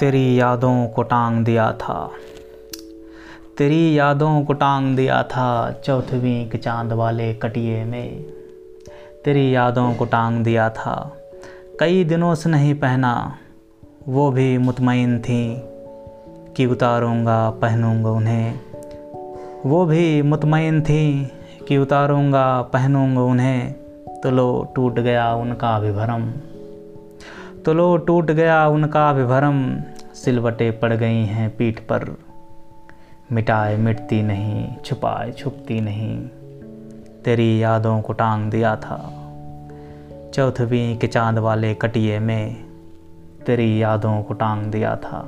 तेरी यादों को टांग दिया था। तेरी यादों को टांग दिया था चौथवीं के चाँद वाले कटिए में। तेरी यादों को टांग दिया था, कई दिनों से नहीं पहना, वो भी मुतमईन थी कि उतारूँगा, पहनूँगा उन्हें। वो भी मुतमईन थी कि उतारूँगा, पहनूँगा उन्हें तो लो टूट गया उनका भी भरम। तो लो टूट गया, उनका विभरम सिलवटे पड़ गई हैं पीठ पर। मिटाए मिटती नहीं, छुपाए छुपती नहीं। तेरी यादों को टांग दिया था, चौथवी के चाँद वाले कटिए में तेरी यादों को टांग दिया था।